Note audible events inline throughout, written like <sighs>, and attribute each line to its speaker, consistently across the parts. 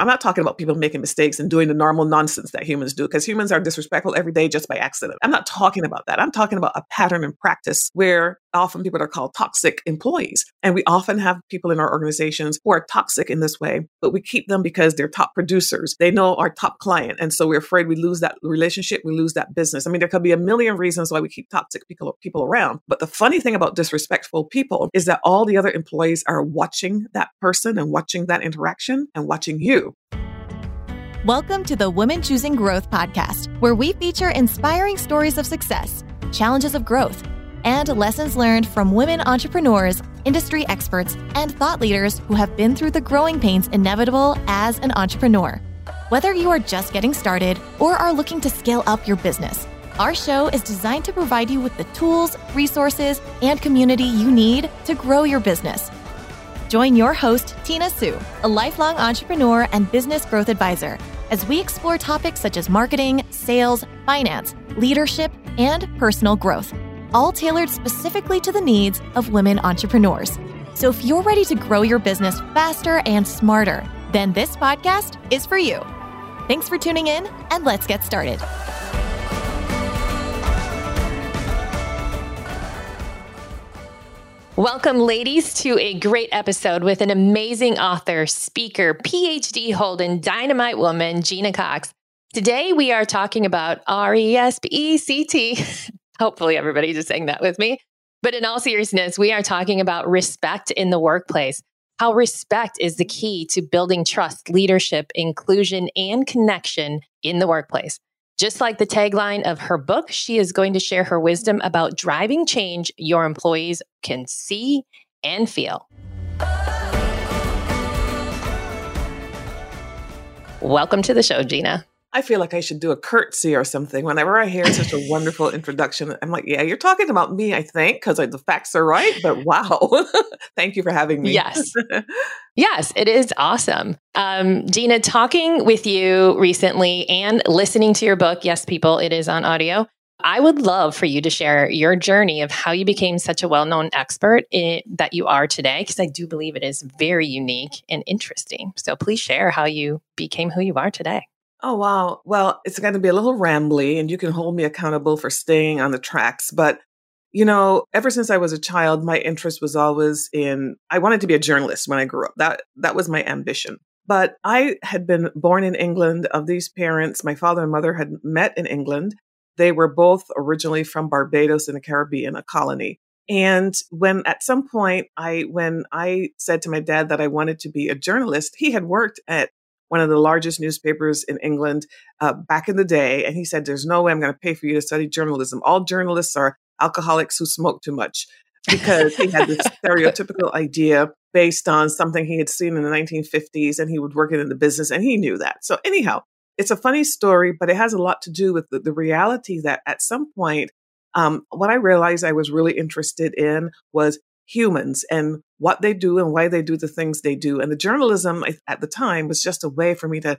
Speaker 1: I'm not talking about people making mistakes and doing the normal nonsense that humans do, because humans are disrespectful every day just by accident. I'm not talking about that. I'm talking about a pattern and practice where often people are called toxic employees. And we often have people in our organizations who are toxic in this way, but we keep them because they're top producers. They know our top client. And so we're afraid we lose that relationship, we lose that business. I mean, there could be a million reasons why we keep toxic people, people around. But the funny thing about disrespectful people is that all the other employees are watching that person and watching that interaction and watching you.
Speaker 2: Welcome to the Women Choosing Growth podcast, where we feature inspiring stories of success, challenges of growth, and lessons learned from women entrepreneurs, industry experts, and thought leaders who have been through the growing pains inevitable as an entrepreneur. Whether you are just getting started or are looking to scale up your business, our show is designed to provide you with the tools, resources, and community you need to grow your business. Join your host, Tina Sue, a lifelong entrepreneur and business growth advisor as we explore topics such as marketing, sales, finance, leadership, and personal growth, all tailored specifically to the needs of women entrepreneurs. So if you're ready to grow your business faster and smarter, then this podcast is for you. Thanks for tuning in, and let's get started.
Speaker 3: Welcome, ladies, to a great episode with an amazing author, speaker, PhD holding dynamite woman, Gena Cox. Today, we are talking about R E S P E C T. <laughs> Hopefully, everybody just saying that with me. But in all seriousness, we are talking about respect in the workplace. How respect is the key to building trust, leadership, inclusion, and connection in the workplace. Just like the tagline of her book, she is going to share her wisdom about driving change your employees can see and feel. Welcome to the show, Gena.
Speaker 1: I feel like I should do a curtsy or something. Whenever I hear such a wonderful introduction, I'm like, yeah, you're talking about me, I think, because the facts are right. But wow, <laughs> thank you for having me.
Speaker 3: Yes. <laughs> yes, it is awesome. Um, Gena, talking with you recently and listening to your book, yes, people, it is on audio. I would love for you to share your journey of how you became such a well known expert in, that you are today, because I do believe it is very unique and interesting. So please share how you became who you are today.
Speaker 1: Oh, wow. Well, it's going to be a little rambly, and you can hold me accountable for staying on the tracks. But, you know, ever since I was a child, my interest was always in, I wanted to be a journalist when I grew up. That, that was my ambition. But I had been born in England of these parents. My father and mother had met in England. They were both originally from Barbados in the Caribbean, a colony. And when at some point I, when I said to my dad that I wanted to be a journalist, he had worked at one of the largest newspapers in England uh, back in the day. And he said, There's no way I'm going to pay for you to study journalism. All journalists are alcoholics who smoke too much because he had this <laughs> stereotypical idea based on something he had seen in the 1950s and he would work it in the business and he knew that. So, anyhow, it's a funny story, but it has a lot to do with the, the reality that at some point, um, what I realized I was really interested in was humans and what they do and why they do the things they do. And the journalism at the time was just a way for me to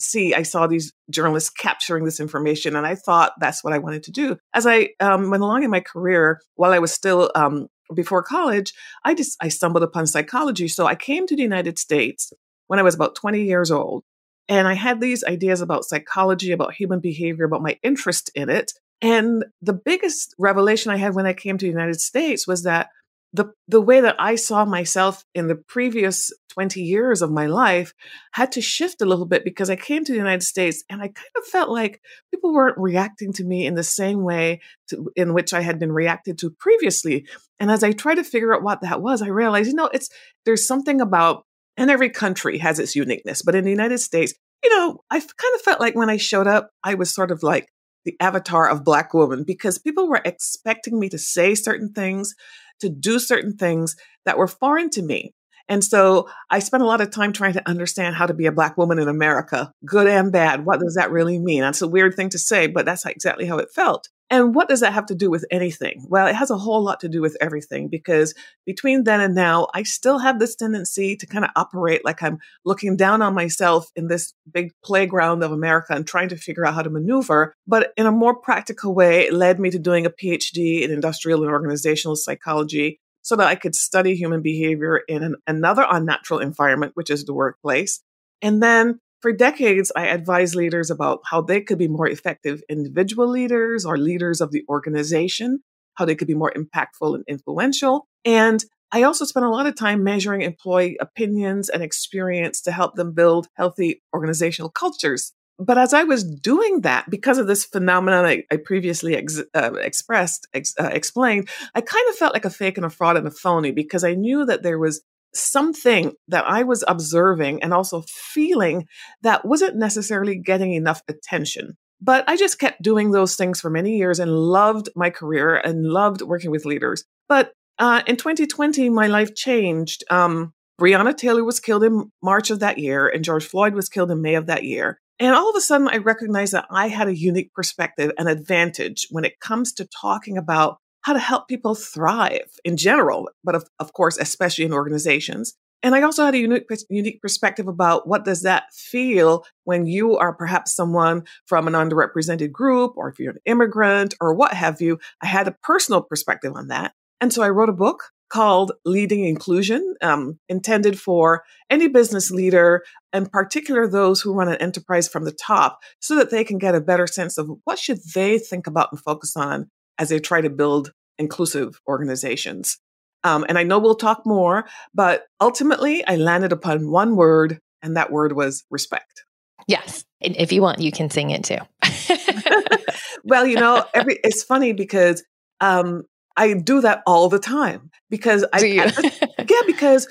Speaker 1: see. I saw these journalists capturing this information, and I thought that's what I wanted to do. As I um, went along in my career, while I was still um, before college, I just I stumbled upon psychology. So I came to the United States when I was about 20 years old. And I had these ideas about psychology, about human behavior, about my interest in it. And the biggest revelation I had when I came to the United States was that the the way that I saw myself in the previous 20 years of my life had to shift a little bit because I came to the United States and I kind of felt like people weren't reacting to me in the same way to, in which I had been reacted to previously. And as I tried to figure out what that was, I realized, you know, it's there's something about and every country has its uniqueness, but in the United States, you know, I kind of felt like when I showed up, I was sort of like the avatar of black woman because people were expecting me to say certain things to do certain things that were foreign to me. And so I spent a lot of time trying to understand how to be a Black woman in America, good and bad. What does that really mean? That's a weird thing to say, but that's exactly how it felt. And what does that have to do with anything? Well, it has a whole lot to do with everything because between then and now, I still have this tendency to kind of operate like I'm looking down on myself in this big playground of America and trying to figure out how to maneuver. But in a more practical way, it led me to doing a PhD in industrial and organizational psychology so that I could study human behavior in an, another unnatural environment, which is the workplace. And then for decades, I advised leaders about how they could be more effective individual leaders or leaders of the organization, how they could be more impactful and influential. And I also spent a lot of time measuring employee opinions and experience to help them build healthy organizational cultures. But as I was doing that, because of this phenomenon I, I previously ex, uh, expressed, ex, uh, explained, I kind of felt like a fake and a fraud and a phony because I knew that there was something that I was observing and also feeling that wasn't necessarily getting enough attention. But I just kept doing those things for many years and loved my career and loved working with leaders. But uh, in 2020, my life changed. Um, Breonna Taylor was killed in March of that year, and George Floyd was killed in May of that year. And all of a sudden, I recognized that I had a unique perspective and advantage when it comes to talking about how to help people thrive in general, but of, of course, especially in organizations. And I also had a unique, unique perspective about what does that feel when you are perhaps someone from an underrepresented group, or if you're an immigrant, or what have you. I had a personal perspective on that. And so I wrote a book called Leading Inclusion, um, intended for any business leader, in particular those who run an enterprise from the top, so that they can get a better sense of what should they think about and focus on as they try to build inclusive organizations. Um, and I know we'll talk more, but ultimately I landed upon one word, and that word was respect.
Speaker 3: Yes. If you want, you can sing it too. <laughs>
Speaker 1: well, you know, every it's funny because um, I do that all the time because I, I yeah because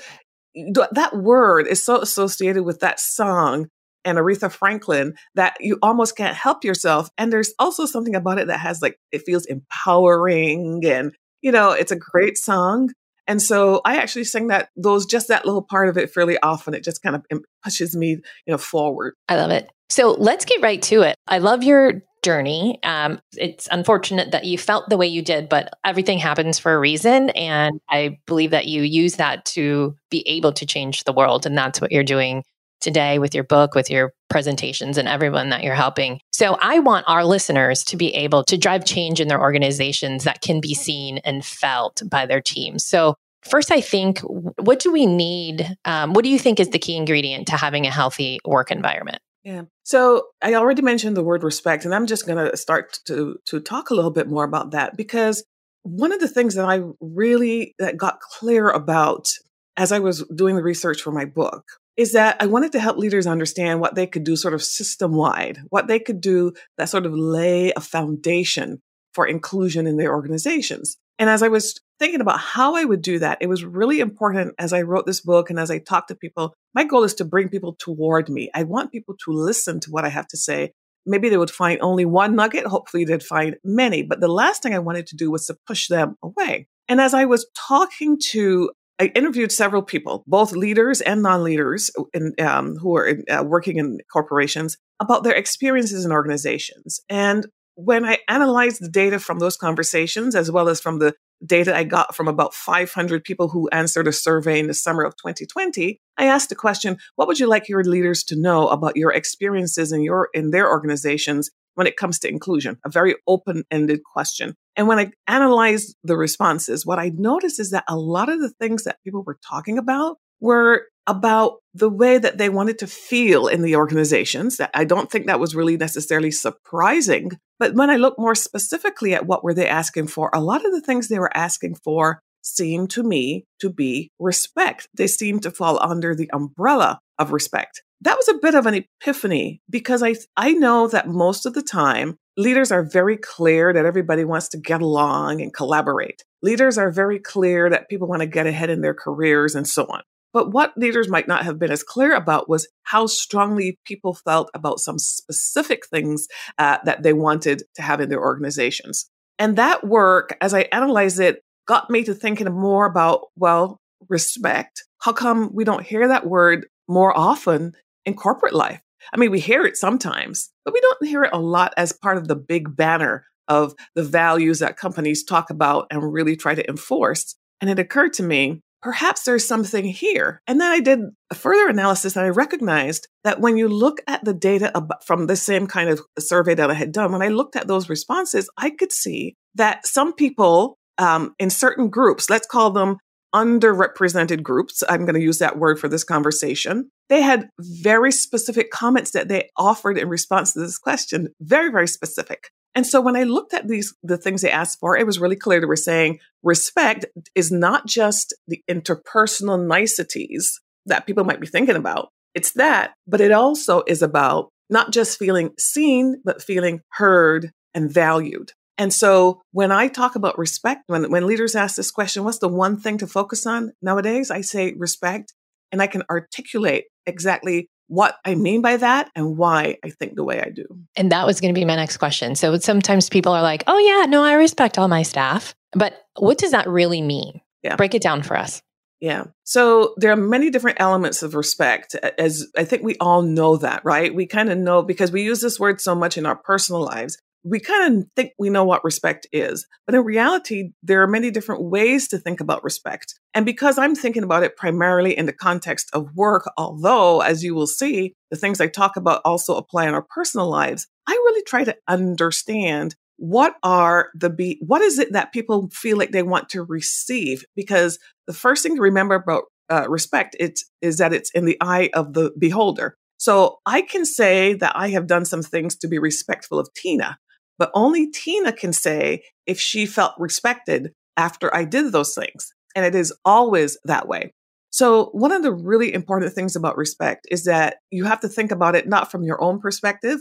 Speaker 1: that word is so associated with that song and Aretha Franklin that you almost can't help yourself. And there's also something about it that has like, it feels empowering and, you know, it's a great song. And so I actually sing that, those, just that little part of it fairly often. It just kind of pushes me, you know, forward.
Speaker 3: I love it. So let's get right to it. I love your journey. Um, it's unfortunate that you felt the way you did, but everything happens for a reason. And I believe that you use that to be able to change the world. And that's what you're doing today with your book, with your presentations, and everyone that you're helping. So I want our listeners to be able to drive change in their organizations that can be seen and felt by their teams. So First, I think, what do we need? Um, what do you think is the key ingredient to having a healthy work environment?
Speaker 1: Yeah. So I already mentioned the word respect, and I'm just going to start to to talk a little bit more about that because one of the things that I really that got clear about as I was doing the research for my book is that I wanted to help leaders understand what they could do sort of system wide, what they could do that sort of lay a foundation for inclusion in their organizations. And as I was thinking about how I would do that, it was really important as I wrote this book and as I talked to people. My goal is to bring people toward me. I want people to listen to what I have to say. Maybe they would find only one nugget. Hopefully they'd find many. But the last thing I wanted to do was to push them away. And as I was talking to I interviewed several people, both leaders and non-leaders, in, um, who are in, uh, working in corporations, about their experiences in organizations. And when I analyzed the data from those conversations, as well as from the data I got from about 500 people who answered a survey in the summer of 2020, I asked the question, what would you like your leaders to know about your experiences in your in their organizations when it comes to inclusion? A very open-ended question. And when I analyzed the responses, what I noticed is that a lot of the things that people were talking about were about the way that they wanted to feel in the organizations. I don't think that was really necessarily surprising. But when I look more specifically at what were they asking for, a lot of the things they were asking for seemed to me to be respect. They seemed to fall under the umbrella of respect. That was a bit of an epiphany because I I know that most of the time Leaders are very clear that everybody wants to get along and collaborate. Leaders are very clear that people want to get ahead in their careers and so on. But what leaders might not have been as clear about was how strongly people felt about some specific things uh, that they wanted to have in their organizations. And that work, as I analyzed it, got me to thinking more about, well, respect. How come we don't hear that word more often in corporate life? I mean, we hear it sometimes, but we don't hear it a lot as part of the big banner of the values that companies talk about and really try to enforce. And it occurred to me, perhaps there's something here. And then I did a further analysis and I recognized that when you look at the data from the same kind of survey that I had done, when I looked at those responses, I could see that some people um, in certain groups, let's call them underrepresented groups. I'm going to use that word for this conversation. They had very specific comments that they offered in response to this question, very, very specific. And so when I looked at these, the things they asked for, it was really clear they were saying respect is not just the interpersonal niceties that people might be thinking about. It's that, but it also is about not just feeling seen, but feeling heard and valued. And so when I talk about respect, when, when leaders ask this question, what's the one thing to focus on nowadays? I say respect, and I can articulate exactly what I mean by that and why I think the way I do.
Speaker 3: And that was going to be my next question. So sometimes people are like, oh, yeah, no, I respect all my staff. But what does that really mean? Yeah. Break it down for us.
Speaker 1: Yeah. So there are many different elements of respect, as I think we all know that, right? We kind of know because we use this word so much in our personal lives we kind of think we know what respect is. But in reality, there are many different ways to think about respect. And because I'm thinking about it primarily in the context of work, although, as you will see, the things I talk about also apply in our personal lives, I really try to understand what are the be what is it that people feel like they want to receive because the first thing to remember about uh, respect it's, is that it's in the eye of the beholder so I can say that I have done some things to be respectful of Tina, but only Tina can say if she felt respected after I did those things. And it is always that way. So one of the really important things about respect is that you have to think about it not from your own perspective,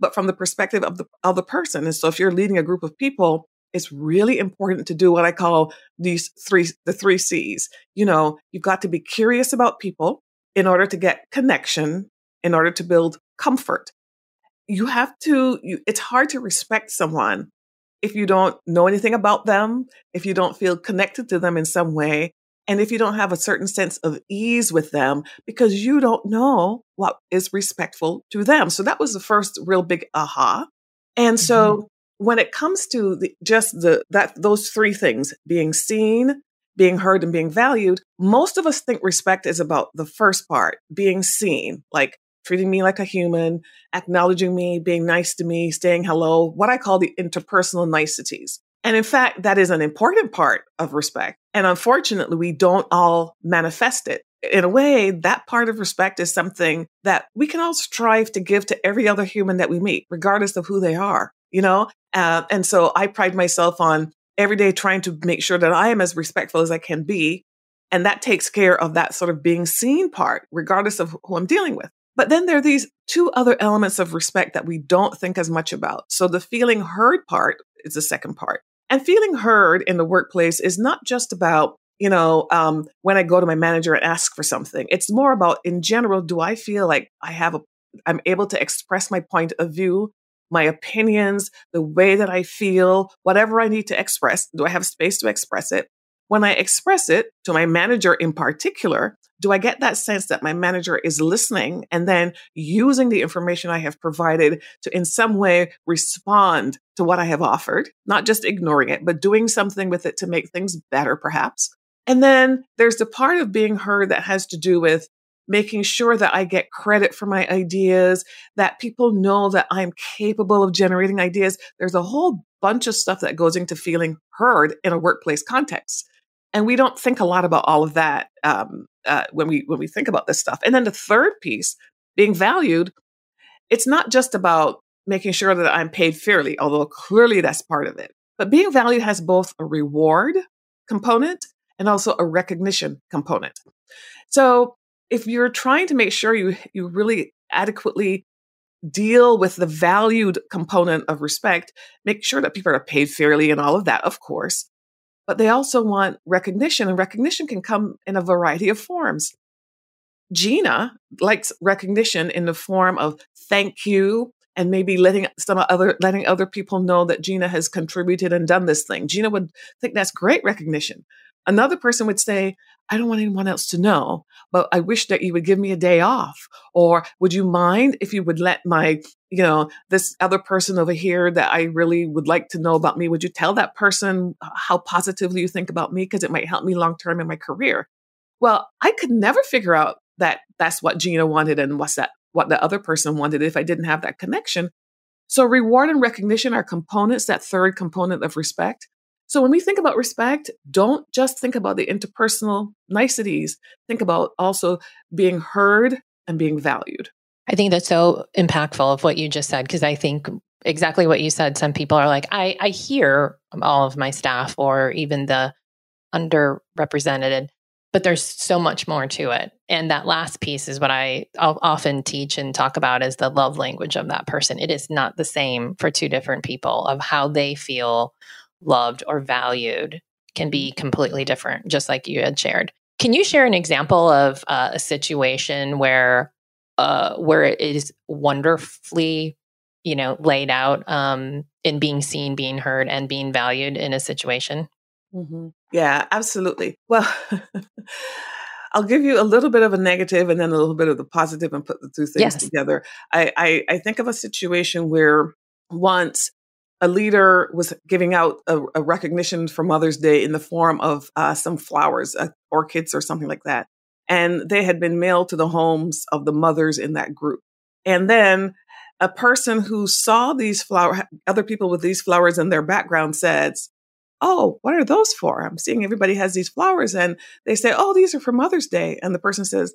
Speaker 1: but from the perspective of the of the person. And so if you're leading a group of people, it's really important to do what I call these three the three C's. You know, you've got to be curious about people in order to get connection, in order to build comfort you have to, you, it's hard to respect someone if you don't know anything about them, if you don't feel connected to them in some way, and if you don't have a certain sense of ease with them because you don't know what is respectful to them. So that was the first real big aha. And so mm-hmm. when it comes to the, just the that those three things, being seen, being heard and being valued, most of us think respect is about the first part, being seen, like treating me like a human, acknowledging me, being nice to me, saying hello, what I call the interpersonal niceties. And in fact, that is an important part of respect. And unfortunately, we don't all manifest it. In a way, that part of respect is something that we can all strive to give to every other human that we meet, regardless of who they are, you know? Uh, and so I pride myself on every day trying to make sure that I am as respectful as I can be. And that takes care of that sort of being seen part, regardless of who I'm dealing with. But then there are these two other elements of respect that we don't think as much about. So the feeling heard part is the second part. And feeling heard in the workplace is not just about, you know, um, when I go to my manager and ask for something. It's more about, in general, do I feel like I have a, I'm able to express my point of view, my opinions, the way that I feel, whatever I need to express. Do I have space to express it? When I express it to my manager in particular, do I get that sense that my manager is listening and then using the information I have provided to in some way respond to what I have offered, not just ignoring it, but doing something with it to make things better, perhaps? And then there's the part of being heard that has to do with making sure that I get credit for my ideas, that people know that I'm capable of generating ideas. There's a whole bunch of stuff that goes into feeling heard in a workplace context and we don't think a lot about all of that um, uh, when we when we think about this stuff. And then the third piece, being valued, it's not just about making sure that I'm paid fairly, although clearly that's part of it. But being valued has both a reward component and also a recognition component. So if you're trying to make sure you you really adequately deal with the valued component of respect, make sure that people are paid fairly and all of that, of course but they also want recognition, and recognition can come in a variety of forms. Gena likes recognition in the form of thank you and maybe letting some other letting other people know that Gena has contributed and done this thing. Gena would think that's great recognition. Another person would say, I don't want anyone else to know, but I wish that you would give me a day off. Or would you mind if you would let my, you know, this other person over here that I really would like to know about me, would you tell that person how positively you think about me? Because it might help me long term in my career. Well, I could never figure out that that's what Gena wanted and what's that, what the other person wanted if I didn't have that connection. So reward and recognition are components, that third component of respect. So when we think about respect, don't just think about the interpersonal niceties. Think about also being heard and being valued.
Speaker 3: I think that's so impactful of what you just said because I think exactly what you said. Some people are like, I, I hear all of my staff or even the underrepresented, but there's so much more to it. And that last piece is what I I'll often teach and talk about is the love language of that person. It is not the same for two different people of how they feel loved or valued can be completely different, just like you had shared. Can you share an example of uh, a situation where uh, where it is wonderfully, you know, laid out um, in being seen, being heard, and being valued in a situation?
Speaker 1: Mm-hmm. Yeah, absolutely. Well. <laughs> I'll give you a little bit of a negative and then a little bit of the positive and put the two things yes. together. I, I, I, think of a situation where once a leader was giving out a, a, recognition for Mother's Day in the form of uh, some flowers, uh, orchids, or something like that. And they had been mailed to the homes of the mothers in that group. And then a person who saw these flowers, other people with these flowers in their background says, Oh, what are those for? I'm seeing everybody has these flowers. And they say, Oh, these are for Mother's Day. And the person says,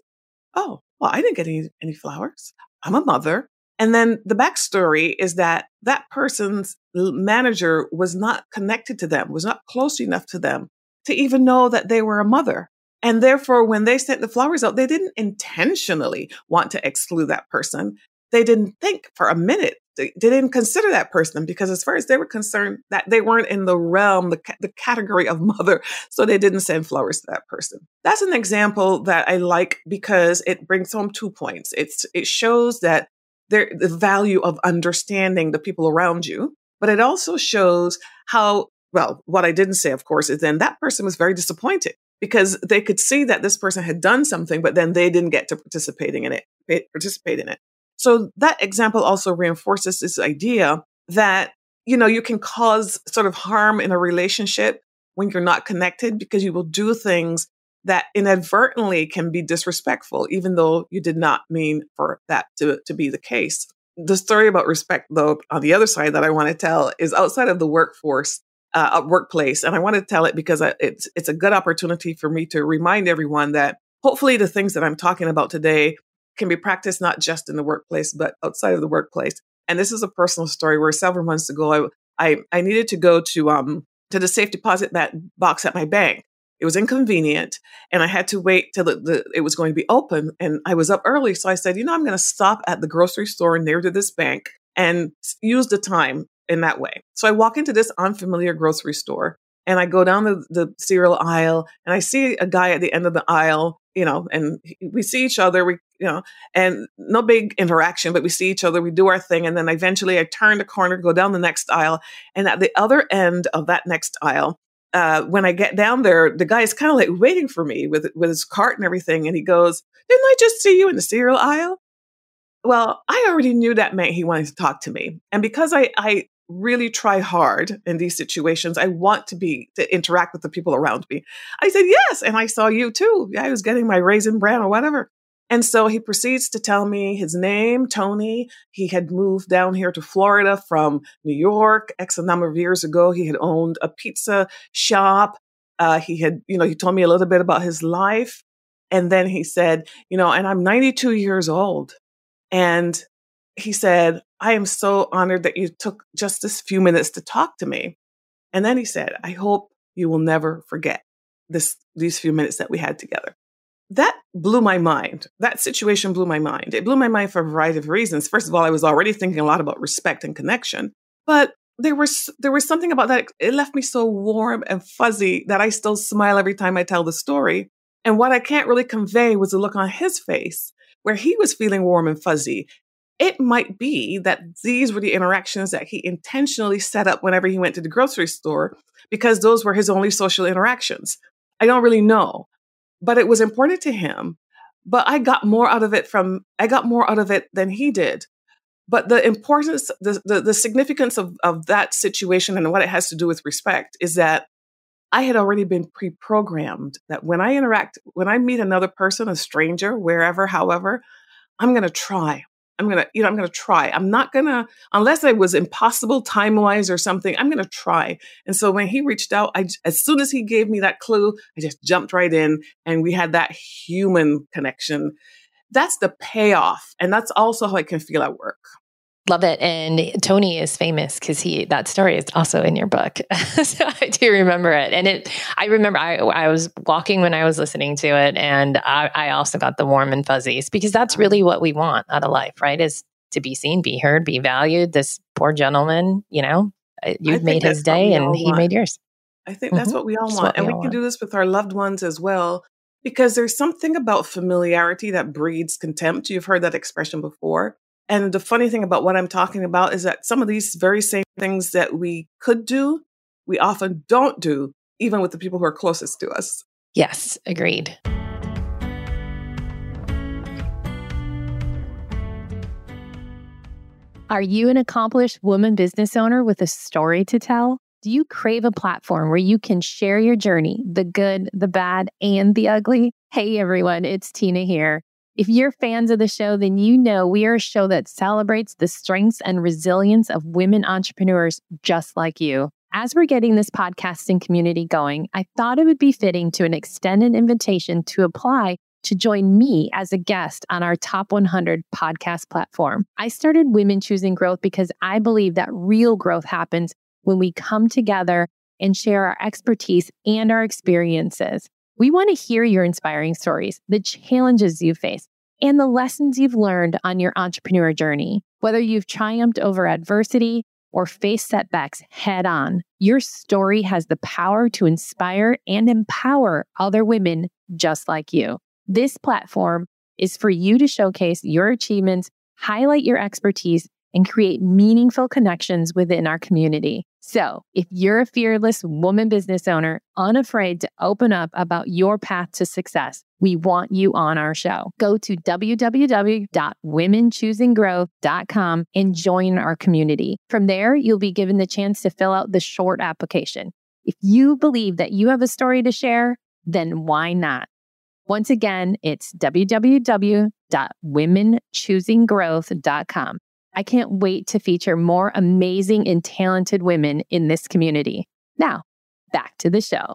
Speaker 1: Oh, well, I didn't get any, any flowers. I'm a mother. And then the backstory is that that person's manager was not connected to them, was not close enough to them to even know that they were a mother. And therefore, when they sent the flowers out, they didn't intentionally want to exclude that person. They didn't think for a minute. They, didn't consider that person because, as far as they were concerned, that they weren't in the realm, the, the category of <laughs> mother. So they didn't send flowers to that person. That's an example that I like because it brings home two points. It's, it shows that there, the value of understanding the people around you, but it also shows how, well, what I didn't say, of course, is then that person was very disappointed because they could see that this person had done something, but then they didn't get to participating in it, participate in it. So that example also reinforces this idea that, you know, you can cause sort of harm in a relationship when you're not connected because you will do things that inadvertently can be disrespectful, even though you did not mean for that to, to be the case. The story about respect, though, on the other side that I want to tell is outside of the workforce, uh, workplace. And I want to tell it because it's, it's a good opportunity for me to remind everyone that hopefully the things that I'm talking about today can be practiced not just in the workplace, but outside of the workplace. And this is a personal story where several months ago, I, I, I needed to go to, um, to the safe deposit box at my bank it was inconvenient and I had to wait till the, the, it was going to be open. And I was up early. So I said, you know, I'm going to stop at the grocery store near to this bank and use the time in that way. So I walk into this unfamiliar grocery store and I go down the, the cereal aisle and I see a guy at the end of the aisle, you know, and we see each other, we, you know, and no big interaction, but we see each other, we do our thing. And then eventually I turn the corner, go down the next aisle. And at the other end of that next aisle, uh, when I get down there, the guy is kind of like waiting for me with with his cart and everything, and he goes, "Didn't I just see you in the cereal aisle?" Well, I already knew that meant he wanted to talk to me, and because I I really try hard in these situations, I want to be to interact with the people around me. I said yes, and I saw you too. I was getting my raisin bran or whatever. And so he proceeds to tell me his name, Tony. He had moved down here to Florida from New York X number of years ago. He had owned a pizza shop. Uh, he had, you know, he told me a little bit about his life. And then he said, you know, and I'm 92 years old. And he said, I am so honored that you took just this few minutes to talk to me. And then he said, I hope you will never forget this, these few minutes that we had together that blew my mind. That situation blew my mind. It blew my mind for a variety of reasons. First of all, I was already thinking a lot about respect and connection, but there was there was something about that. It left me so warm and fuzzy that I still smile every time I tell the story. And what I can't really convey was the look on his face where he was feeling warm and fuzzy. It might be that these were the interactions that he intentionally set up whenever he went to the grocery store because those were his only social interactions. I don't really know but it was important to him. But I got more out of it from, I got more out of it than he did. But the importance, the, the, the significance of, of that situation and what it has to do with respect is that I had already been pre programmed that when I interact, when I meet another person, a stranger, wherever, however, I'm going to try. I'm to, you know, I'm to try. I'm not to, unless it was impossible time wise or something, I'm to try. And so when he reached out, I, as soon as he gave me that clue, I just jumped right in and we had that human connection. That's the payoff. And that's also how I can feel at work.
Speaker 3: Love it. And Tony is famous because he that story is also in your book. <laughs> so I do remember it. And it I remember I I was walking when I was listening to it and I, I also got the warm and fuzzies because that's really what we want out of life, right? Is to be seen, be heard, be valued. This poor gentleman, you know, uh, you've made his day and he want. made yours.
Speaker 1: I think that's mm-hmm. what we all that's want. And we, we can want. do this with our loved ones as well because there's something about familiarity that breeds contempt. You've heard that expression before. And the funny thing about what I'm talking about is that some of these very same things that we could do, we often don't do, even with the people who are closest to us.
Speaker 3: Yes, agreed. Are you an accomplished woman business owner with a story to tell? Do you crave a platform where you can share your journey, the good, the bad, and the ugly? Hey everyone, it's Tina here. If you're fans of the show, then you know we are a show that celebrates the strengths and resilience of women entrepreneurs just like you. As we're getting this podcasting community going, I thought it would be fitting to an extended invitation to apply to join me as a guest on our top 100 podcast platform. I started Women Choosing Growth because I believe that real growth happens when we come together and share our expertise and our experiences. We want to hear your inspiring stories, the challenges you face, and the lessons you've learned on your entrepreneur journey. Whether you've triumphed over adversity or faced setbacks head on, your story has the power to inspire and empower other women just like you. This platform is for you to showcase your achievements, highlight your expertise, and create meaningful connections within our community. So, if you're a fearless woman business owner, unafraid to open up about your path to success, we want you on our show. Go to www.womenchoosinggrowth.com and join our community. From there, you'll be given the chance to fill out the short application. If you believe that you have a story to share, then why not? Once again, it's www.womenchoosinggrowth.com. I can't wait to feature more amazing and talented women in this community. Now, back to the show.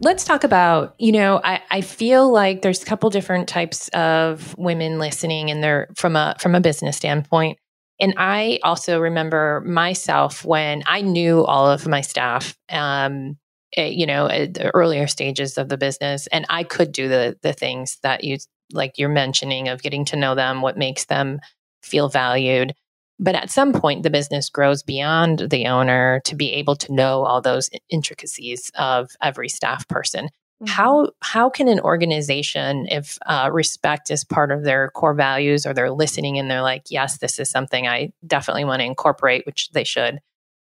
Speaker 3: Let's talk about, you know, I, I feel like there's a couple different types of women listening and they're from a from a business standpoint. And I also remember myself when I knew all of my staff. Um, Eh, you know the earlier stages of the business and i could do the the things that you like you're mentioning of getting to know them what makes them feel valued but at some point the business grows beyond the owner to be able to know all those intricacies of every staff person mm-hmm. how how can an organization if uh, respect is part of their core values or they're listening and they're like yes this is something i definitely want to incorporate which they should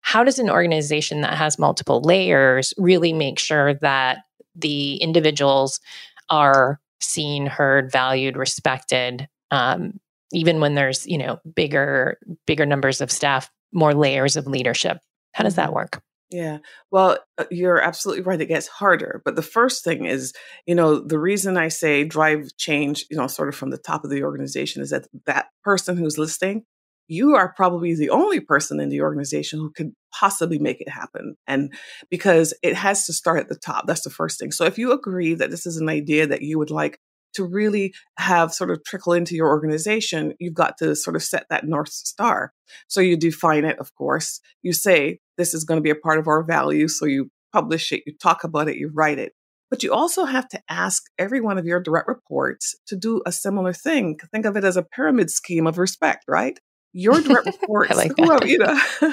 Speaker 3: how does an organization that has multiple layers really make sure that the individuals are seen, heard, valued, respected, um, even when there's you know bigger bigger numbers of staff, more layers of leadership? How does that mm-hmm. work?
Speaker 1: Yeah. Well, uh, you're absolutely right. It gets harder. But the first thing is, you know, the reason I say drive change, you know, sort of from the top of the organization is that that person who's listening you are probably the only person in the organization who could possibly make it happen. And because it has to start at the top, that's the first thing. So if you agree that this is an idea that you would like to really have sort of trickle into your organization, you've got to sort of set that North Star. So you define it, of course. You say, this is going to be a part of our value. So you publish it, you talk about it, you write it. But you also have to ask every one of your direct reports to do a similar thing. Think of it as a pyramid scheme of respect, right? Your direct <laughs> reports, like whoever, you know, <laughs>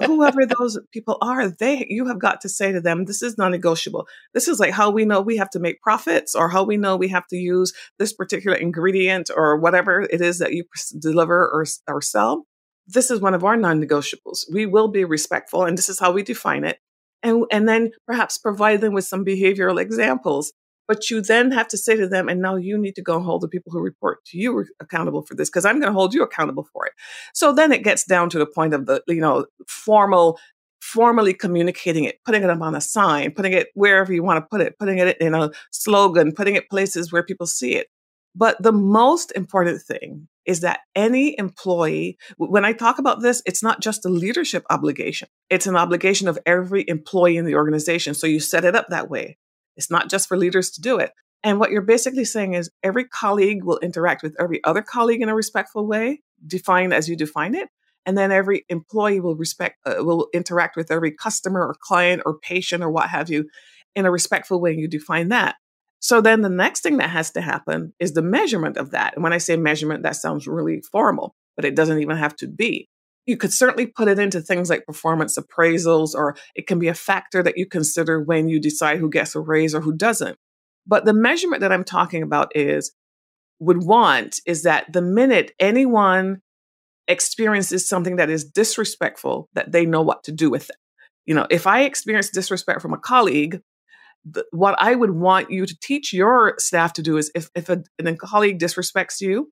Speaker 1: <laughs> whoever those people are, they you have got to say to them, this is non-negotiable. This is like how we know we have to make profits or how we know we have to use this particular ingredient or whatever it is that you deliver or, or sell. This is one of our non-negotiables. We will be respectful and this is how we define it. And, and then perhaps provide them with some behavioral examples but you then have to say to them, and now you need to go hold the people who report to you accountable for this because I'm going to hold you accountable for it. So then it gets down to the point of the, you know, formal formally communicating it, putting it up on a sign, putting it wherever you want to put it, putting it in a slogan, putting it places where people see it. But the most important thing is that any employee, when I talk about this, it's not just a leadership obligation. It's an obligation of every employee in the organization. So you set it up that way. It's not just for leaders to do it. And what you're basically saying is every colleague will interact with every other colleague in a respectful way, defined as you define it. And then every employee will respect, uh, will interact with every customer or client or patient or what have you in a respectful way. You define that. So then the next thing that has to happen is the measurement of that. And when I say measurement, that sounds really formal, but it doesn't even have to be. You could certainly put it into things like performance appraisals, or it can be a factor that you consider when you decide who gets a raise or who doesn't. But the measurement that I'm talking about is would want is that the minute anyone experiences something that is disrespectful, that they know what to do with it. You know, if I experience disrespect from a colleague, the, what I would want you to teach your staff to do is if, if a, a colleague disrespects you,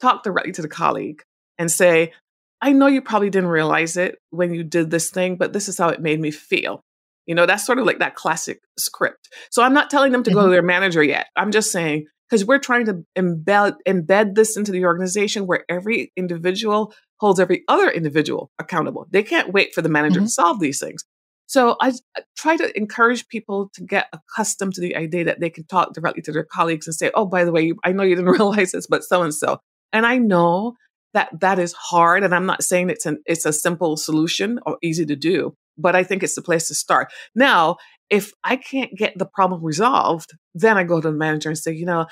Speaker 1: talk directly to the colleague and say, I know you probably didn't realize it when you did this thing, but this is how it made me feel. You know, that's sort of like that classic script. So I'm not telling them to mm-hmm. go to mm-hmm. their manager yet. I'm just saying, because we're trying to embed, embed this into the organization where every individual holds every other individual accountable. They can't wait for the manager mm-hmm. to solve these things. So I, try to encourage people to get accustomed to the idea that they can talk directly to their colleagues and say, "Oh, by the way, I know you didn't <laughs> realize this, but so and so." And I know that that is hard, and I'm not saying it's an it's a simple solution or easy to do, but I think it's the place to start. Now, if I can't get the problem resolved, then I go to the manager and say, you know,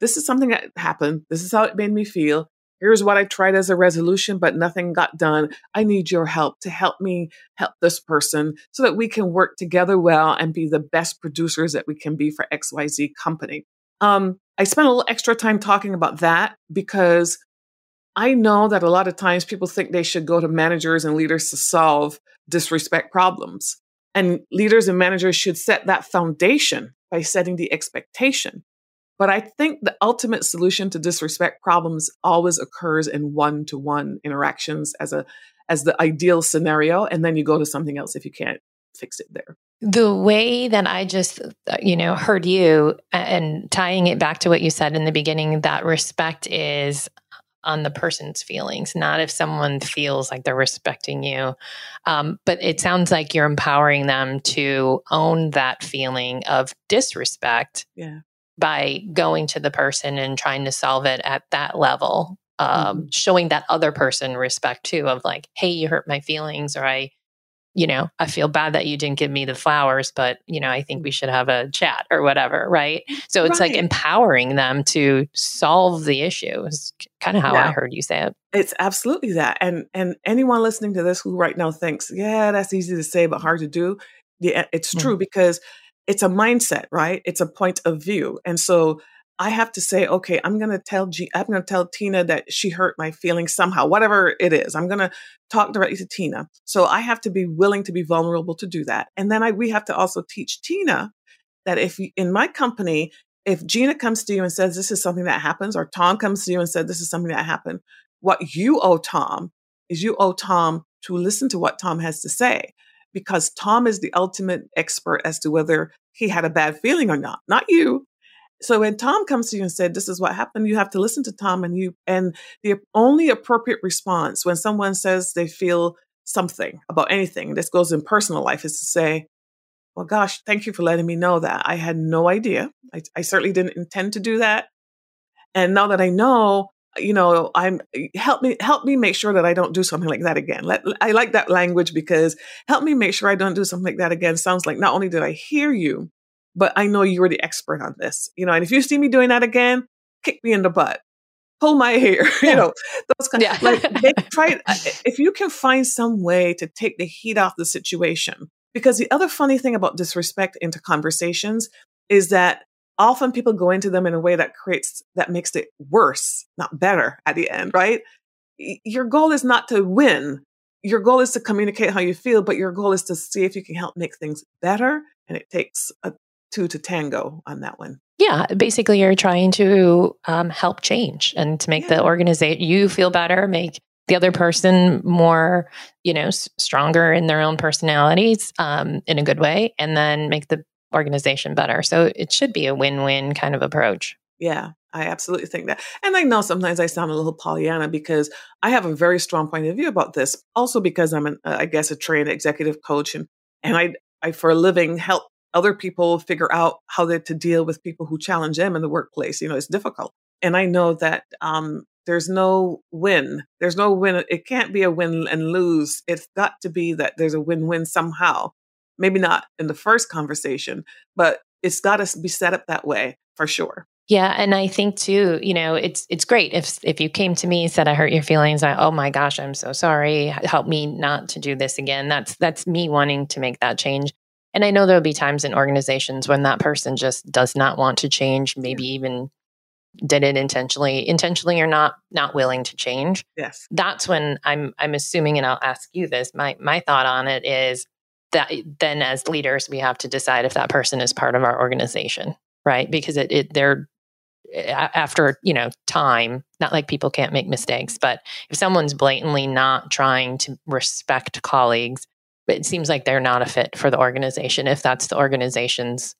Speaker 1: this is something that happened. This is how it made me feel here's what I tried as a resolution, but nothing got done. I need your help to help me help this person so that we can work together well and be the best producers that we can be for XYZ company. Um, I spent a little extra time talking about that because I know that a lot of times people think they should go to managers and leaders to solve disrespect problems. And leaders and managers should set that foundation by setting the expectation. But I think the ultimate solution to disrespect problems always occurs in one-to-one interactions as a as the ideal scenario and then you go to something else if you can't fix it there.
Speaker 3: The way that I just uh, you know heard you and tying it back to what you said in the beginning that respect is on the person's feelings, not if someone feels like they're respecting you. Um, but it sounds like you're empowering them to own that feeling of disrespect
Speaker 1: yeah
Speaker 3: by going to the person and trying to solve it at that level um, mm-hmm. showing that other person respect too of like hey you hurt my feelings or i you know i feel bad that you didn't give me the flowers but you know i think we should have a chat or whatever right so it's right. like empowering them to solve the issue is kind of how yeah. i heard you say it
Speaker 1: it's absolutely that and and anyone listening to this who right now thinks yeah that's easy to say but hard to do yeah it's mm-hmm. true because it's a mindset, right? It's a point of view. And so I have to say, okay, I'm going to tell G- I'm going to tell Tina that she hurt my feelings somehow, whatever it is. I'm going to talk directly to Tina. So I have to be willing to be vulnerable to do that. And then I, we have to also teach Tina that if in my company, if Gena comes to you and says this is something that happens, or Tom comes to you and said this is something that happened, what you owe Tom is you owe Tom to listen to what Tom has to say because Tom is the ultimate expert as to whether he had a bad feeling or not, not you. So when Tom comes to you and said, "This is what happened," you have to listen to Tom, and you and the only appropriate response when someone says they feel something about anything, this goes in personal life, is to say, "Well, gosh, thank you for letting me know that. I had no idea. I, I certainly didn't intend to do that, and now that I know, you know, I'm help me help me make sure that I don't do something like that again. Let, I like that language because help me make sure I don't do something like that again. Sounds like not only did I hear you, but I know you're the expert on this. You know, and if you see me doing that again, kick me in the butt, pull my hair. <laughs> Yeah. You know, those kind yeah. of like <laughs> try. Uh, if you can find some way to take the heat off the situation, because the other funny thing about disrespect into conversations is that often people go into them in a way that creates that makes it worse not better at the end right your goal is not to win your goal is to communicate how you feel but your goal is to see if you can help make things better and it takes a two to tango on that one
Speaker 3: yeah basically you're trying to um, help change and to make yeah. the organization you feel better make the other person more, you know, s- stronger in their own personalities um, in a good way, and then make the organization better. So it should be a win win kind of approach.
Speaker 1: Yeah, I absolutely think that. And I know sometimes I sound a little Pollyanna because I have a very strong point of view about this. Also because I'm an, uh, I guess, a trained executive coach and, and I, I, for a living, help other people figure out how they to deal with people who challenge them in the workplace. You know, it's difficult. And I know that um, there's no win. There's no win. It can't be a win and lose. It's got to be that there's a win win somehow. Maybe not in the first conversation, but it's got to be set up that way for sure.
Speaker 3: Yeah, and I think too, you know, it's it's great if if you came to me and said I hurt your feelings, I oh my gosh, I'm so sorry. Help me not to do this again. That's that's me wanting to make that change. And I know there'll be times in organizations when that person just does not want to change, maybe even did it intentionally, intentionally or not not willing to change.
Speaker 1: Yes.
Speaker 3: That's when I'm I'm assuming and I'll ask you this. My my thought on it is that then as leaders we have to decide if that person is part of our organization, right? Because it, it they're after you know time not like people can't make mistakes but if someone's blatantly not trying to respect colleagues it seems like they're not a fit for the organization if that's the organization's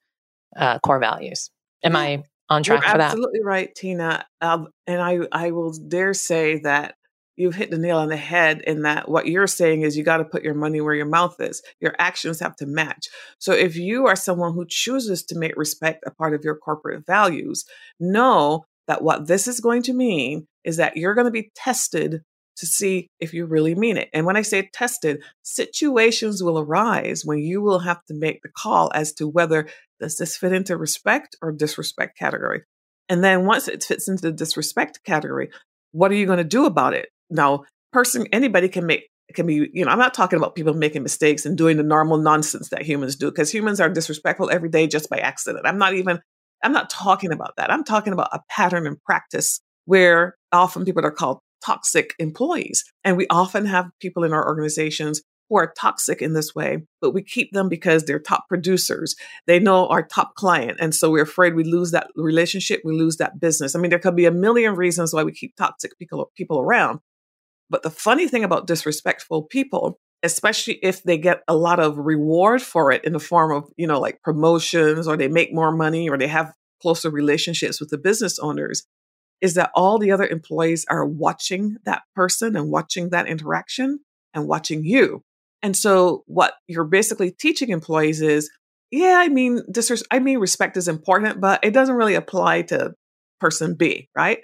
Speaker 3: uh, core values am i on track
Speaker 1: You're
Speaker 3: for that
Speaker 1: absolutely right tina um, and i i will dare say that you've hit the nail on the head in that what you're saying is you got to put your money where your mouth is. Your actions have to match. So if you are someone who chooses to make respect a part of your corporate values, know that what this is going to mean is that you're going to be tested to see if you really mean it. And when I say tested, situations will arise when you will have to make the call as to whether does this fit into respect or disrespect category. And then once it fits into the disrespect category, what are you going to do about it? Now, person, anybody can make can be, you know, I'm not talking about people making mistakes and doing the normal nonsense that humans do, because humans are disrespectful every day just by accident. I'm not even, I'm not talking about that. I'm talking about a pattern and practice where often people are called toxic employees. And we often have people in our organizations who are toxic in this way, but we keep them because they're top producers. They know our top client. And so we're afraid we lose that relationship, we lose that business. I mean, there could be a million reasons why we keep toxic people, people around. But the funny thing about disrespectful people, especially if they get a lot of reward for it in the form of, you know, like promotions or they make more money or they have closer relationships with the business owners, is that all the other employees are watching that person and watching that interaction and watching you. And so what you're basically teaching employees is, yeah, I mean, this I mean respect is important, but it doesn't really apply to person B, right?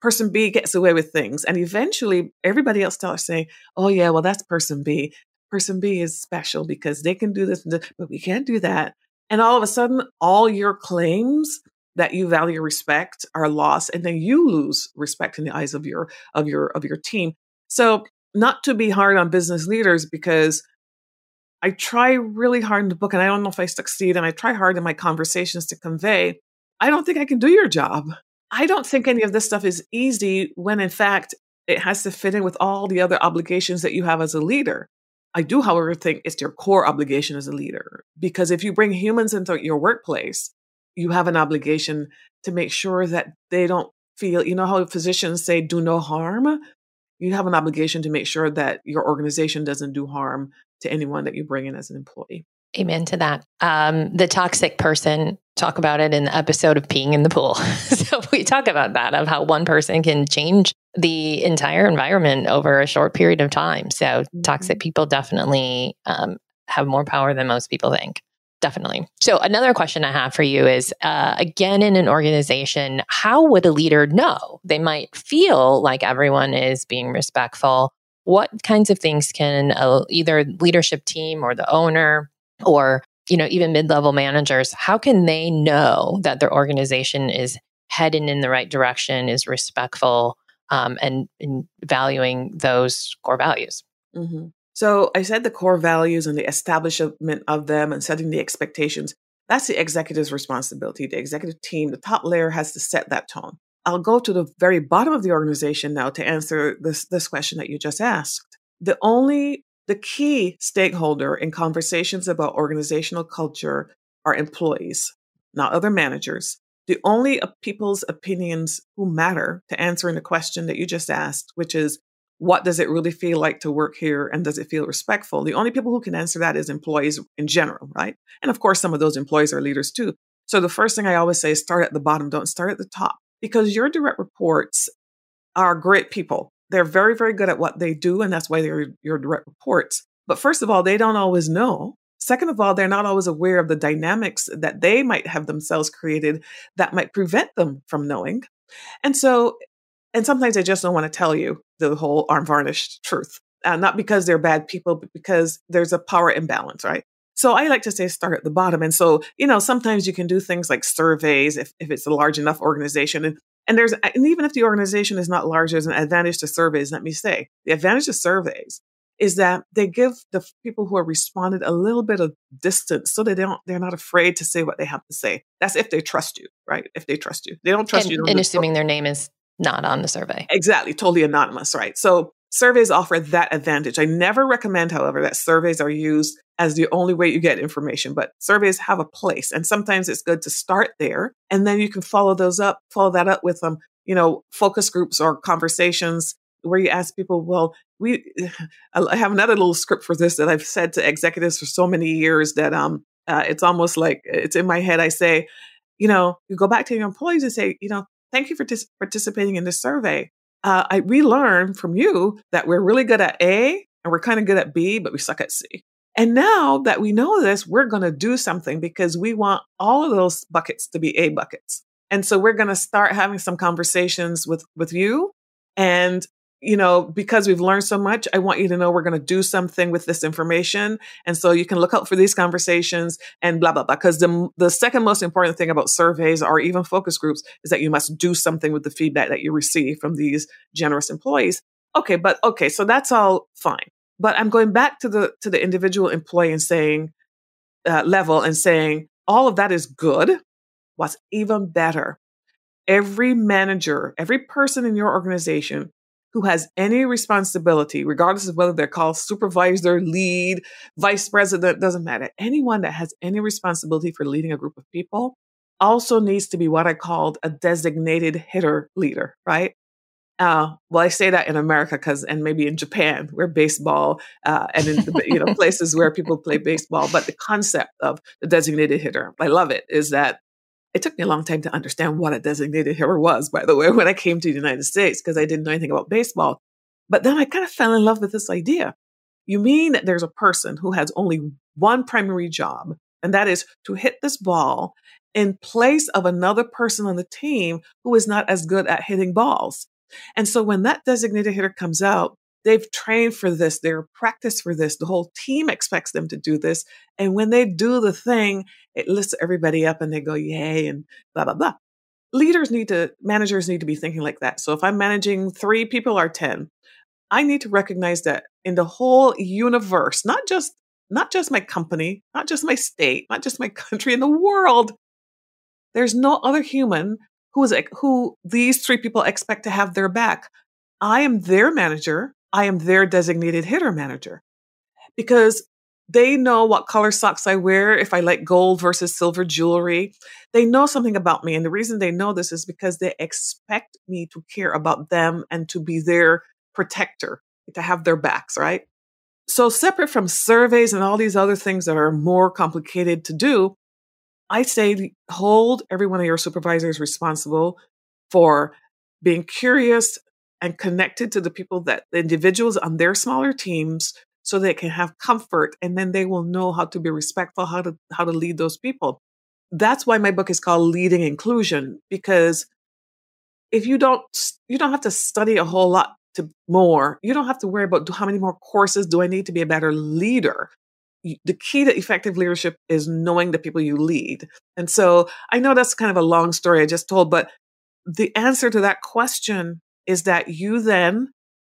Speaker 1: person B gets away with things. And eventually everybody else starts saying, oh, yeah, well, that's person B. Person B is special because they can do this, but we can't do that. And all of a sudden, all your claims that you value respect are lost and then you lose respect in the eyes of your of your of your team so not to be hard on business leaders because i try really hard in the book and i don't know if i succeed and i try hard in my conversations to convey i don't think i can do your job I don't think any of this stuff is easy when, in fact, it has to fit in with all the other obligations that you have as a leader. I do, however, think it's your core obligation as a leader because if you bring humans into your workplace, you have an obligation to make sure that they don't feel, you know, how physicians say, do no harm? You have an obligation to make sure that your organization doesn't do harm to anyone that you bring in as an employee.
Speaker 3: Amen to that. Um, the toxic person, talk about it in the episode of peeing in the pool. <laughs> so we talk about that of how one person can change the entire environment over a short period of time. So mm-hmm. toxic people definitely um, have more power than most people think. Definitely. So another question I have for you is, uh, again, in an organization, how would a leader know? They might feel like everyone is being respectful. What kinds of things can a, either leadership team or the owner or you know even mid-level managers how can they know that their organization is heading in the right direction is respectful um, and, and, valuing those core values
Speaker 1: mm-hmm. So i said the core values and the establishment of them and setting the expectations. That's the executive's responsibility the executive team the top layer has to set that tone. I'll go to the very bottom of the organization now to answer this, this question that you just asked. The only the key stakeholder in conversations about organizational culture are employees, not other managers. The only people's opinions who matter to answering the question that you just asked, which is what does it really feel like to work here and does it feel respectful? The only people who can answer that is employees in general, right? And of course, some of those employees are leaders too. So the first thing I always say is start at the bottom, don't start at the top because your direct reports are great people. They're very, very good at what they do, and that's why they're your direct reports. But first of all, they don't always know. Second of all, they're not always aware of the dynamics that they might have themselves created that might prevent them from knowing. And so, and sometimes they just don't want to tell you the whole unvarnished truth. Uh, not because they're bad people, but because there's a power imbalance, right? So I like to say start at the bottom. And so, you know, sometimes you can do things like surveys if, if it's a large enough organization. And, and there's, and even if the organization is not large, there's an advantage to surveys. Let me say the advantage of surveys is that they give the people who are responded a little bit of distance so they don't they're not afraid to say what they have to say that's if they trust you right if they trust you they don't trust
Speaker 3: and,
Speaker 1: you
Speaker 3: and assuming their name is not on the survey
Speaker 1: exactly totally anonymous right so surveys offer that advantage i never recommend however that surveys are used as the only way you get information but surveys have a place and sometimes it's good to start there and then you can follow those up follow that up with um, you know focus groups or conversations where you ask people, well, we, <sighs> I have another little script for this that I've said to executives for so many years that um, uh, it's almost like it's in my head. I say, you know, you go back to your employees and say, you know, thank you for participating in this survey. Uh, I, we learned from you that we're really good at A and we're kind of good at B, but we suck at C. And now that we know this, we're going to do something because we want all of those buckets to be A buckets. And so we're going to start having some conversations with, with you and you know, because we've learned so much, I want you to know we're going to do something with this information. And so you can look out for these conversations and blah, blah, blah. Because the, the second most important thing about surveys or even focus groups is that you must do something with the feedback that you receive from these generous employees. Okay, but okay, so that's all fine. But I'm going back to the to the individual employee and saying uh, level and saying all of that is good. What's even better, every manager, every person in your organization who has any responsibility, regardless of whether they're called supervisor, lead, vice president, doesn't matter. Anyone that has any responsibility for leading a group of people also needs to be what I called a designated hitter leader, right? Uh, well, I say that in America because, and maybe in Japan, where baseball uh, and in the, you know <laughs> places where people play baseball. But the concept of the designated hitter, I love it. Is that it took me a long time to understand what a designated hitter was, by the way, <laughs> when I came to the United States, because I didn't know anything about baseball. But then I kind of fell in love with this idea. You mean that there's a person who has only one primary job, and that is to hit this ball in place of another person on the team who is not as good at hitting balls. And so when that designated hitter comes out, they've trained for this, they're practiced for this. The whole team expects them to do this. And when they do the thing, it lifts everybody up and they go, yay, and blah, blah, blah. Leaders need to, managers need to be thinking like that. So if I'm managing three people or 10, I need to recognize that in the whole universe, not just not just my company, not just my state, not just my <laughs> country in the world. There's no other human who is who these three people expect to have their back. I am their manager. I am their designated hitter manager because they know what color socks I wear, if I like gold versus silver jewelry. They know something about me. And the reason they know this is because they expect me to care about them and to be their protector, to have their backs, right? So, separate from surveys and all these other things that are more complicated to do, I say hold every one of your supervisors responsible for being curious and connected to the people that the individuals on their smaller teams so they can have comfort and then they will know how to be respectful how to how to lead those people. That's why my book is called leading inclusion because if you don't you don't have to study a whole lot to more. You don't have to worry about how many more courses do i need to be a better leader? The key to effective leadership is knowing the people you lead. And so i know that's kind of a long story i just told but the answer to that question is that you then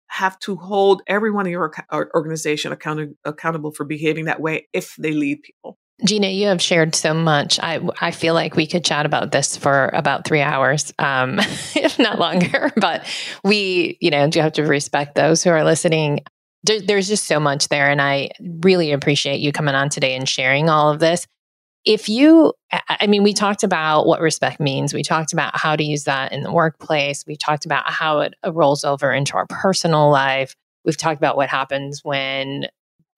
Speaker 1: have to hold everyone in your organization account- accountable for behaving that way if they lead people.
Speaker 3: Gena, you have shared so much. I I feel like we could chat about this for about three hours, um, <laughs> if not longer. <laughs> But we, you know, do have to respect those who are listening. There, there's just so much there, and I really appreciate you coming on today and sharing all of this. If you, I mean, we talked about what respect means. We talked about how to use that in the workplace. We talked about how it rolls over into our personal life. We've talked about what happens when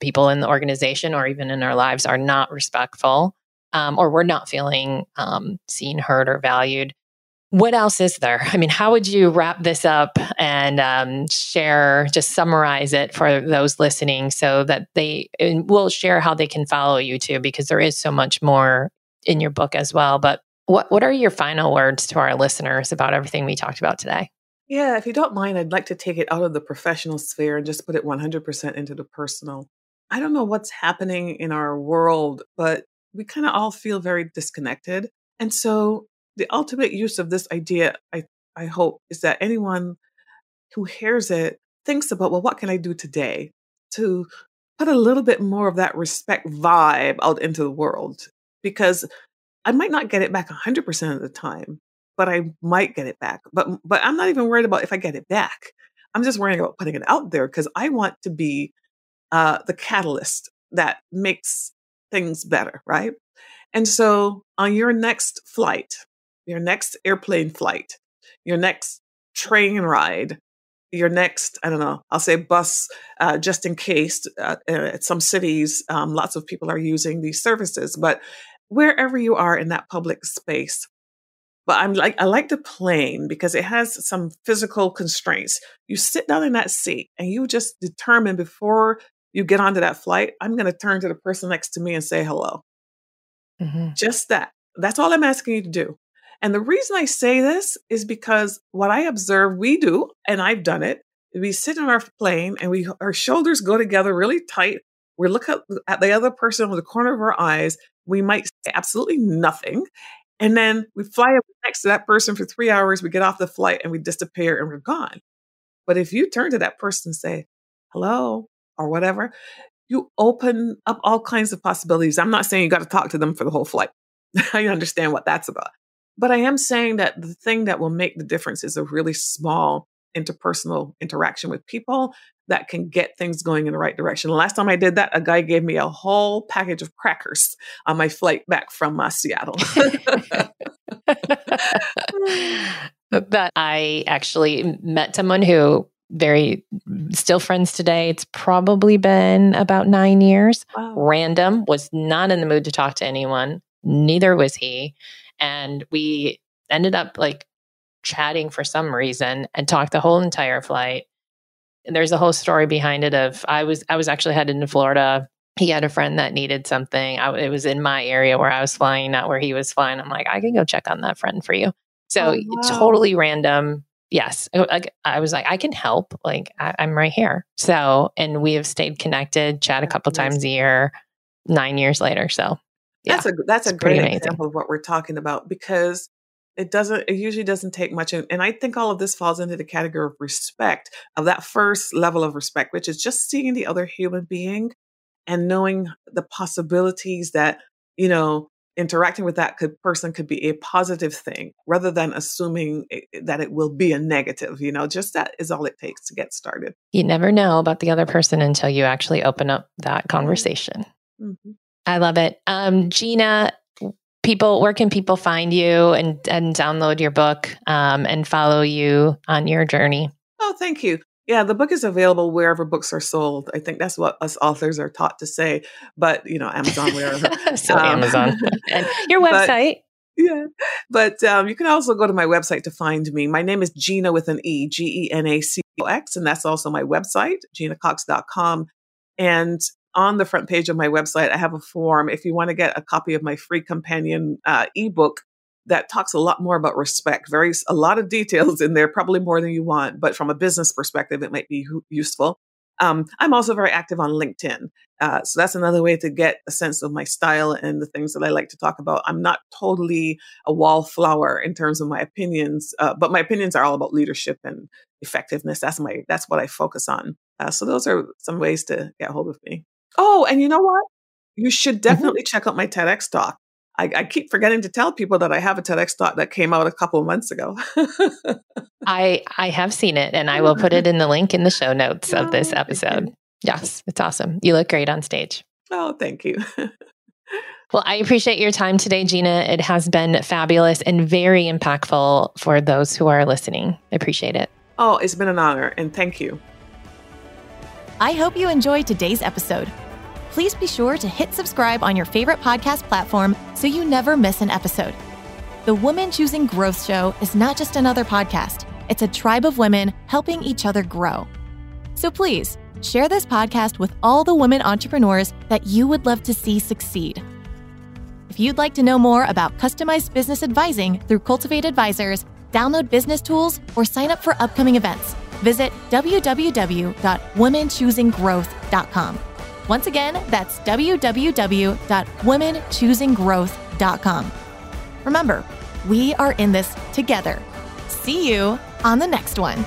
Speaker 3: people in the organization or even in our lives are not respectful um, or we're not feeling um, seen, heard, or valued. What else is there? I mean, how would you wrap this up and um, share, just summarize it for those listening so that they will share how they can follow you too, because there is so much more in your book as well. But what, what are your final words to our listeners about everything we talked about today?
Speaker 1: Yeah, if you don't mind, I'd like to take it out of the professional sphere and just put it 100% into the personal. I don't know what's happening in our world, but we kind of all feel very disconnected. And so the ultimate use of this idea, I, I hope, is that anyone who hears it thinks about, well, what can I do today to put a little bit more of that respect vibe out into the world? Because I might not get it back 100% of the time, but I might get it back. But, but I'm not even worried about if I get it back. I'm just worrying about putting it out there because I want to be uh, the catalyst that makes things better, right? And so on your next flight, your next airplane flight, your next train ride, your next, I don't know, I'll say bus, uh, just in case uh, uh, at some cities, um, lots of people are using these services, but wherever you are in that public space, but I'm like, I like the plane because it has some physical constraints. You sit down in that seat and you just determine before you get onto that flight, I'm going to turn to the person next to me and say hello. Mm-hmm. Just that. That's all I'm asking you to do. And the reason I say this is because what I observe we do, and I've done it, we sit in our plane and we our shoulders go together really tight. We look at, uh, at the other person with the corner of our eyes. We might say absolutely nothing. And then we fly up next to that person for three hours. We get off the flight and we disappear and we're gone. But if you turn to that person and say, hello, or whatever, you open up all kinds of possibilities. I'm not saying you got to talk to them for the whole flight. <laughs> I understand what that's about. But I am saying that the thing that will make the difference is a really small interpersonal interaction with people that can get things going in the right direction. The last time I did that, a guy gave me a whole package of crackers on my flight back from uh, Seattle. <laughs>
Speaker 3: but I actually met someone who very still friends today. It's probably been about nine years. Wow. Random, was not in the mood to talk to anyone. Neither was he. And we ended up like chatting for some reason and talked the whole entire flight. And there's a whole story behind it of I was I was actually headed to Florida. He had a friend that needed something. I, it was in my area where I was flying, not where he was flying. I'm like, I can go check on that friend for you. So oh, wow. totally random yes, oh, I, I, was like, I can help. Like, I, am right here. So, and we have stayed connected, chat a couple times a year, nine years later. So,
Speaker 1: yeah, that's a that's a great example of what we're talking about because it doesn't it usually doesn't take much and i think all of this falls into the category of respect of that first level of respect which is just seeing the other human being and knowing the possibilities that you know interacting with that could, person could be a positive thing rather than assuming it, that it will be a negative. You know, just that is all it takes to get started.
Speaker 3: You never know about the other person until you actually open up that conversation. Mm-hmm. I love it. Um, Gena, people, where can people find you and, and download your book um, and follow you on your journey?
Speaker 1: Oh, thank you. Yeah, the book is available wherever books are sold. I think that's what us authors are taught to say. But you know, Amazon, wherever. <laughs>
Speaker 3: so um, Amazon <laughs> and your website.
Speaker 1: But, yeah, but um, you can also go to my website to find me. My name is Gena with an E, G E N A C O X, and that's also my website, genacox.com. And on the front page of my website, I have a form. If you want to get a copy of my free companion uh, ebook, that talks a lot more about respect. Very a lot of details in there, probably more than you want, but from a business perspective, it might be useful. Um, I'm also very active on LinkedIn, uh, so that's another way to get a sense of my style and the things that I like to talk about. I'm not totally a wallflower in terms of my opinions, uh, but my opinions are all about leadership and effectiveness. That's my that's what I focus on. Uh, so those are some ways to get hold of me. Oh, and you know what? You should mm-hmm. definitely mm-hmm. check out my TEDx talk. I, I, keep forgetting to tell people that I have a TEDx talk that came out a couple of months ago. <laughs>
Speaker 3: I I have seen it, and I will put it in the link in the show notes of this oh, episode. Yes, it's awesome. You look great on stage.
Speaker 1: Oh, thank you. <laughs>
Speaker 3: Well, I appreciate your time today, Gena. It has been fabulous and very impactful for those who are listening. I appreciate it.
Speaker 1: Oh, it's been an honor, and thank you.
Speaker 2: I hope you enjoyed today's episode. Please be sure to hit subscribe on your favorite podcast platform so you never miss an episode. The Woman Choosing Growth Show is not just another podcast, it's a tribe of women helping each other grow. So please share this podcast with all the women entrepreneurs that you would love to see succeed. If you'd like to know more about customized business advising through Cultivate Advisors, download business tools, or sign up for upcoming events, visit www.womenchoosinggrowth.com. Once again, that's www.womenchoosinggrowth.com. Remember, we are in this together. See you on the next one.